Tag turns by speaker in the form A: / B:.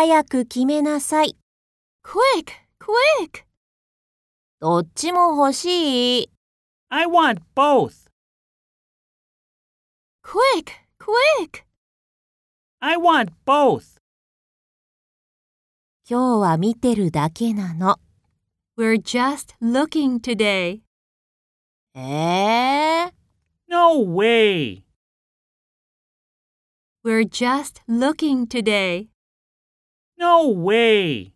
A: 早く決めなさい。
B: Quick, quick!
A: どっちも欲しい。
C: I want both.
B: Quick, quick!
C: I want both.
A: 今日は見てるだけなの。
B: We're just looking today.
A: えー、
C: No way.
B: We're just looking today.
C: No way.